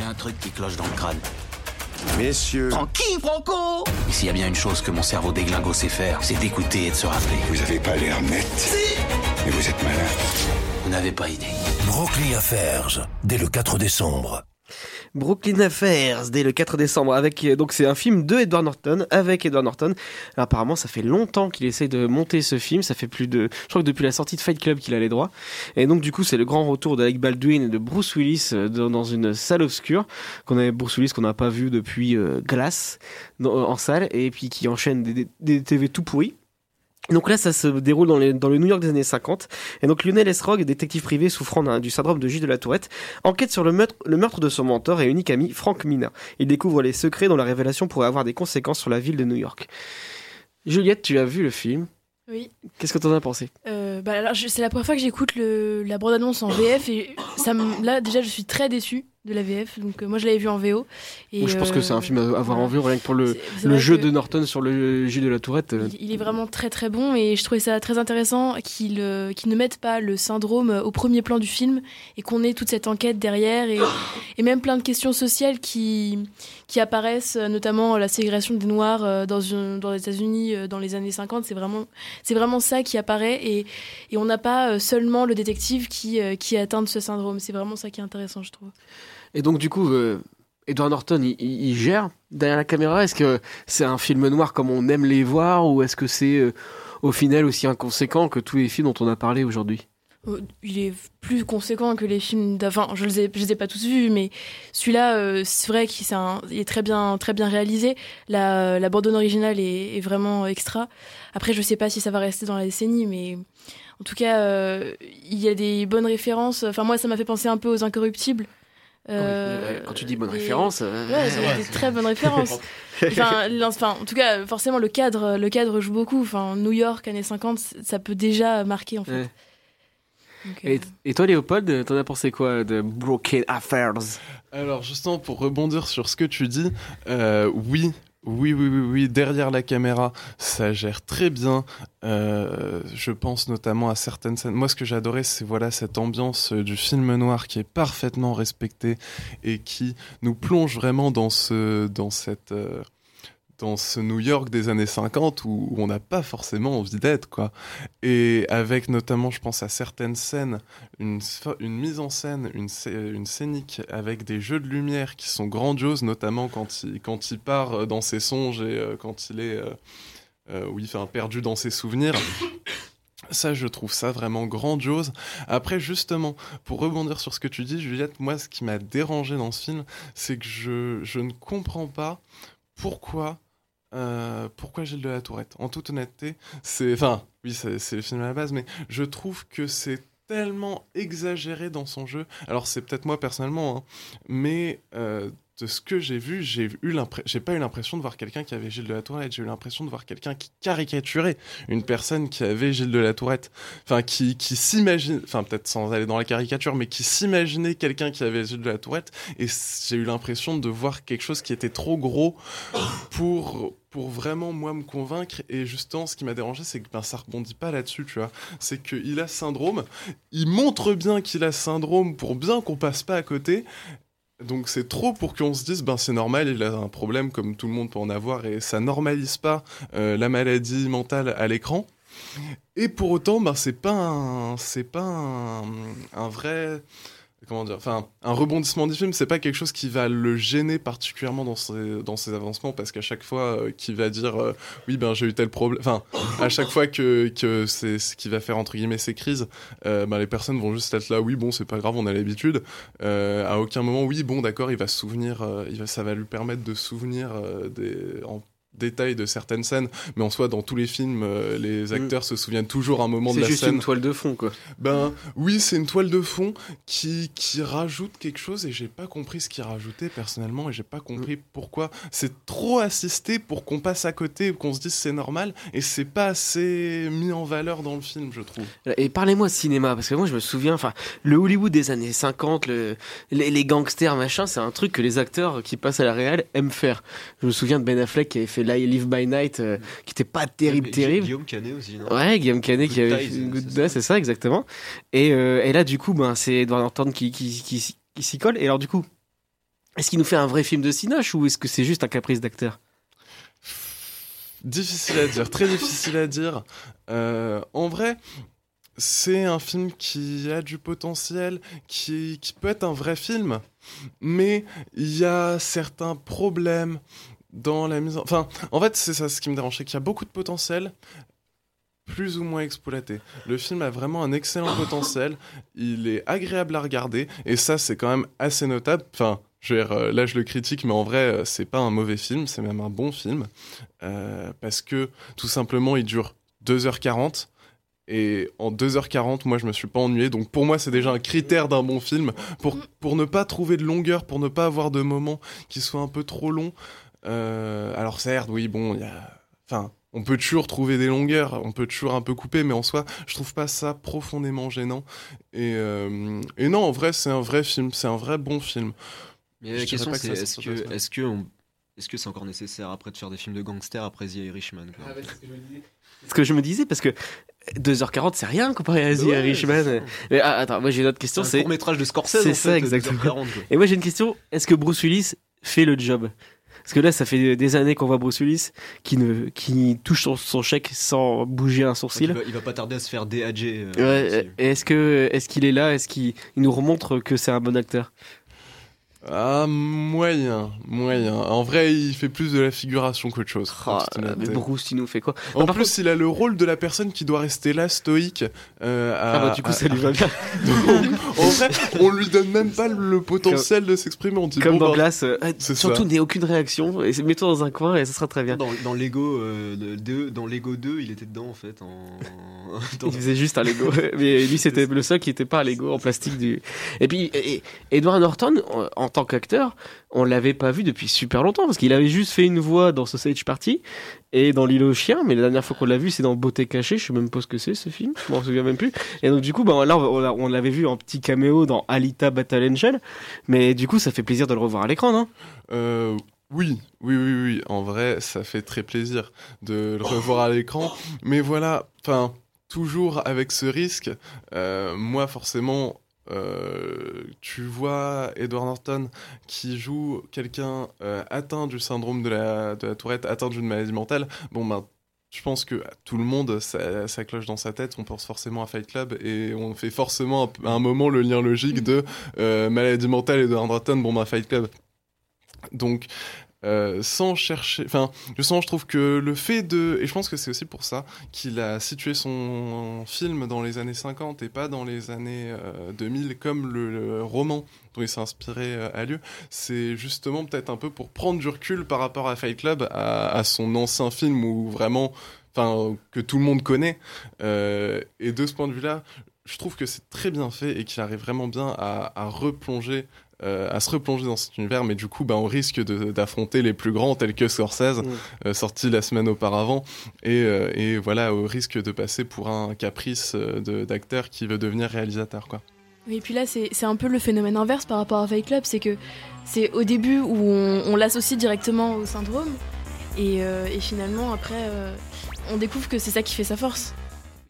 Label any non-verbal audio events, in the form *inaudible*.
J'ai un truc qui cloche dans le crâne. Messieurs, Tranquille, Franco? Et s'il y a bien une chose que mon cerveau déglingo sait faire, c'est d'écouter et de se rappeler. vous avez pas l'air net. Mais vous êtes malin. Vous n'avez pas idée. Brooklyn Affairs, dès le 4 décembre. Brooklyn Affairs dès le 4 décembre avec euh, donc c'est un film de Edward Norton avec Edward Norton. Apparemment ça fait longtemps qu'il essaye de monter ce film, ça fait plus de je crois que depuis la sortie de Fight Club qu'il a les droits. Et donc du coup c'est le grand retour d'Alec Baldwin et de Bruce Willis euh, dans, une salle obscure qu'on avait Bruce Willis qu'on n'a pas vu depuis euh, Glass en salle et puis qui enchaîne des, des, des TV tout pourris. Donc là, ça se déroule dans, les- dans le New York des années 50. Et donc Lionel Esrog, détective privé souffrant du syndrome de Gilles de la Tourette, enquête sur le meurtre, le meurtre de son mentor et unique ami, Frank Mina. Il découvre les secrets dont la révélation pourrait avoir des conséquences sur la ville de New York. Juliette, tu as vu le film? Oui. Qu'est-ce que tu en as pensé? Euh, bah alors, c'est la première fois que j'écoute la bande-annonce en VF et ça là déjà je suis très déçue de la VF. Donc euh, moi je l'avais vu en VO. Et, Je pense que c'est un euh, film à voilà. en vue rien que pour le, le jeu de Norton sur le Gilles de la Tourette. euh, Il, il est vraiment très très bon et je trouvais ça très intéressant qu'il euh, ne mette pas le syndrome au premier plan du film et qu'on ait toute cette enquête derrière et, *coughs* et même plein de questions sociales qui, qui apparaissent, notamment la ségrégation des Noirs dans, une- dans les États-Unis dans les années 50. C'est vraiment, vraiment ça qui apparaît et, et on n'a pas seulement le détective qui, qui est atteint de ce syndrome. C'est vraiment ça qui est intéressant, je trouve. Et donc, du coup, euh, Edward Norton, il, gère derrière la caméra. Est-ce que c'est un film noir comme on aime les voir ou est-ce que c'est euh, au final aussi inconséquent que tous les films dont on a parlé aujourd'hui? Euh, Il est plus conséquent que les films d'avant. Je les les ai pas tous vus, mais celui-là, c'est vrai qu'il est très bien, très bien réalisé. La, la bande originale est, vraiment extra. Après, je sais pas si ça va rester dans la décennie, mais en tout cas, il y a des bonnes références. Enfin, moi, ça m'a fait penser un peu aux Incorruptibles. Euh, Quand tu dis bonne et- référence. euh, Ouais, c'est des *laughs* très bonnes références. *laughs* enfin, en tout cas, forcément, le cadre, le cadre joue beaucoup. Enfin, New York, années 50, ça peut déjà marquer, en fait. Ouais. Donc, euh, Et, et toi, Léopold, t'en as pensé quoi de Broken Affairs? Alors justement pour rebondir sur ce que tu dis, euh, oui. Oui, oui, oui, oui, derrière la caméra, ça gère très bien. Euh, je pense notamment à certaines scènes. Moi, ce que j'adorais, c'est voilà cette ambiance euh, du film noir qui est parfaitement respectée et qui nous plonge vraiment dans ce, dans cette, euh, dans ce New York des années 50 où, on n'a pas forcément envie d'être, quoi. Et avec notamment, je pense à certaines scènes, une, mise en scène, une, scé- une scénique avec des jeux de lumière qui sont grandioses, notamment quand il, part euh, dans ses songes et euh, quand il est, euh, euh, oui, perdu dans ses souvenirs. *coughs* Ça, je trouve ça vraiment grandiose. Après, justement, pour rebondir sur ce que tu dis, Juliette, moi, ce qui m'a dérangé dans ce film, c'est que je ne comprends pas pourquoi, euh, pourquoi Gilles de la Tourette? En toute honnêteté, c'est, enfin, oui, c'est le film à la base, mais je trouve que c'est tellement exagéré dans son jeu. Alors, c'est peut-être moi personnellement, hein, mais euh, de ce que j'ai vu, j'ai eu pas eu l'impression de voir quelqu'un qui avait Gilles de la Tourette. J'ai eu l'impression de voir quelqu'un qui caricaturait une personne qui avait Gilles de la Tourette. Enfin, qui, qui s'imagine, enfin, peut-être sans aller dans la caricature, mais qui s'imaginait quelqu'un qui avait Gilles de la Tourette. Et j'ai eu l'impression de voir quelque chose qui était trop gros pour, pour vraiment, moi, me convaincre. Et justement, ce qui m'a dérangé, c'est que ben, ça rebondit pas là-dessus, tu vois. C'est qu'il a syndrome. Il montre bien qu'il a syndrome pour bien qu'on passe pas à côté. Donc c'est trop pour qu'on se dise ben c'est normal il a un problème comme tout le monde peut en avoir et ça normalise pas euh, la maladie mentale à l'écran. Et pour autant ben c'est pas c'est pas un vrai comment dire enfin un rebondissement du film c'est pas quelque chose qui va le gêner particulièrement dans ses dans ses avancements parce qu'à chaque fois euh, qu'il va dire euh, oui ben j'ai eu tel problème enfin à chaque fois que que c'est ce qui va faire entre guillemets ces crises euh, ben les personnes vont juste être là oui bon c'est pas grave on a l'habitude à aucun moment, oui, bon, d'accord, il va se souvenir, il va, ça va lui permettre de souvenir des, en détail de certaines scènes, mais en soi, dans tous les films, euh, les acteurs se souviennent toujours un moment de C'est la juste scène. une toile de fond, quoi. Ben oui, c'est une toile de fond qui, qui rajoute quelque chose et j'ai pas compris ce qu'il rajoutait personnellement et j'ai pas compris pourquoi. C'est trop assisté pour qu'on passe à côté qu'on se dise c'est normal et c'est pas assez mis en valeur dans le film, je trouve. Et parlez-moi cinéma, parce que moi je me souviens, enfin, le Hollywood des années 50, le, les, les gangsters, machin, c'est un truc que les acteurs qui passent à la réal aiment faire. Je me souviens de Ben Affleck qui avait fait Live by Night, euh, qui était pas terrible, terrible. Guillaume Canet aussi, non? Ouais, Guillaume Canet qui Good avait Ties, fait Good c'est ça exactement. Et, euh, et là du coup, ben c'est Edward Norton qui qui, qui, qui s'y colle. Et alors du coup, Est-ce qu'il nous fait un vrai film de Cinoche ou est-ce que c'est juste un caprice d'acteur? Difficile à dire, très difficile à dire. Euh, en vrai, c'est un film qui a du potentiel, qui, qui peut être un vrai film, mais il y a certains problèmes dans la mise en... Enfin, en fait, c'est ça ce qui me dérange, c'est qu'il y a beaucoup de potentiel, plus ou moins exploité. Le film a vraiment un excellent potentiel, il est agréable à regarder, et ça, c'est quand même assez notable. Enfin, je veux dire, euh, là, je le critique, mais en vrai, euh, c'est pas un mauvais film, c'est même un bon film, euh, parce que tout simplement, il dure 2h40. Et en 2h40, moi, je me suis pas ennuyé. Donc, pour moi, c'est déjà un critère d'un bon film. Pour, pour ne pas trouver de longueur, pour ne pas avoir de moments qui soient un peu trop longs. Euh, alors, certes, oui, bon, il y a. Enfin, on peut toujours trouver des longueurs, on peut toujours un peu couper, mais en soi, je trouve pas ça profondément gênant. Et, euh, et non, en vrai, c'est un vrai film, c'est un vrai bon film. Mais Je la question c'est ça est-ce que est-ce que on- est-ce que c'est encore nécessaire après de faire des films de gangsters après The Irishman quoi. Ce que je me disais, parce que 2h40, c'est rien comparé à The Ouais, Irishman. ça. Mais ah, attends, moi j'ai une autre question. C'est un C'est court métrage de Scorsese. c'est en ça, fait, exactement. 2h40, quoi. Et moi j'ai une question. Est-ce que Bruce Willis fait le job? Parce que là, ça fait des années qu'on voit Bruce Willis qui ne qui touche son, son chèque sans bouger un Il sourcil. va, il va pas tarder à se faire DAG. euh, Ouais, est-ce qu'il est là? Est-ce qu'il il nous remontre que c'est un bon acteur? Ah, moyen, moyen. En vrai, il fait plus de la figuration qu'autre chose. en toute Mais. Bruce, il nous fait quoi? En par plus, il a le rôle de la personne qui doit rester là, stoïque. euh, à- Ah bah du coup, à- ça lui va bien. *laughs* en vrai, on lui donne même pas le potentiel de s'exprimer. On dit Comme bon, dans bah, Glace. euh, surtout n'aie aucune réaction et mets-toi dans un coin et ça sera très bien. Dans, dans Lego, euh, le deux- dans Lego 2, il était dedans en fait. En... *laughs* dans- Il faisait juste un Lego. Mais lui, c'était le seul qui n'était pas un Lego en plastique du. Et puis, et- Edward Norton, en, en tant qu'acteur, on l'avait pas vu depuis super longtemps parce qu'il avait juste fait une voix dans Sausage Party et dans L'île aux chiens. Mais la dernière fois qu'on l'a vu, c'est dans Beauté cachée. Je sais même pas ce que c'est ce film. Je m'en souviens même plus. Et donc, du coup, bah, là, on, l'a- on l'avait vu en petit caméo dans Alita Battle Angel. Mais du coup, ça fait plaisir de le revoir à l'écran, non? Euh, oui, oui, oui, oui. En vrai, ça fait très plaisir de le revoir à l'écran. Mais voilà, enfin, toujours avec ce risque. euh, moi, forcément, tu vois Edward Norton qui joue quelqu'un euh, atteint du syndrome de la, tourette, atteint d'une maladie mentale. Bon, ben. Je pense que tout le monde, ça, ça cloche dans sa tête, on pense forcément à Fight Club et on fait forcément à un moment le lien logique de euh, maladie mentale et de Norton, bon bah Fight Club. Donc, euh, sans chercher. Enfin, justement, je trouve que le fait de. Et je pense que c'est aussi pour ça qu'il a situé son film dans les années 50 et pas dans les années euh, 2000, comme le, roman dont il s'est inspiré euh, a lieu. C'est justement peut-être un peu pour prendre du recul par rapport à Fight Club, à, son ancien film où vraiment. Enfin, que tout le monde connaît. Euh, et de ce point de vue-là, je trouve que c'est très bien fait et qu'il arrive vraiment bien à replonger euh, à se replonger dans cet univers, mais du coup, bah, on risque de- d'affronter les plus grands tels que Scorsese, Mm. euh, sorti la semaine auparavant, et, euh, et voilà, au risque de passer pour un caprice de- d'acteur qui veut devenir réalisateur, quoi. Oui, et puis là, c'est c'est un peu le phénomène inverse par rapport à Fight Club, c'est que c'est au début où on, on l'associe directement au syndrome, et, euh, et finalement, après, euh, on découvre que c'est ça qui fait sa force.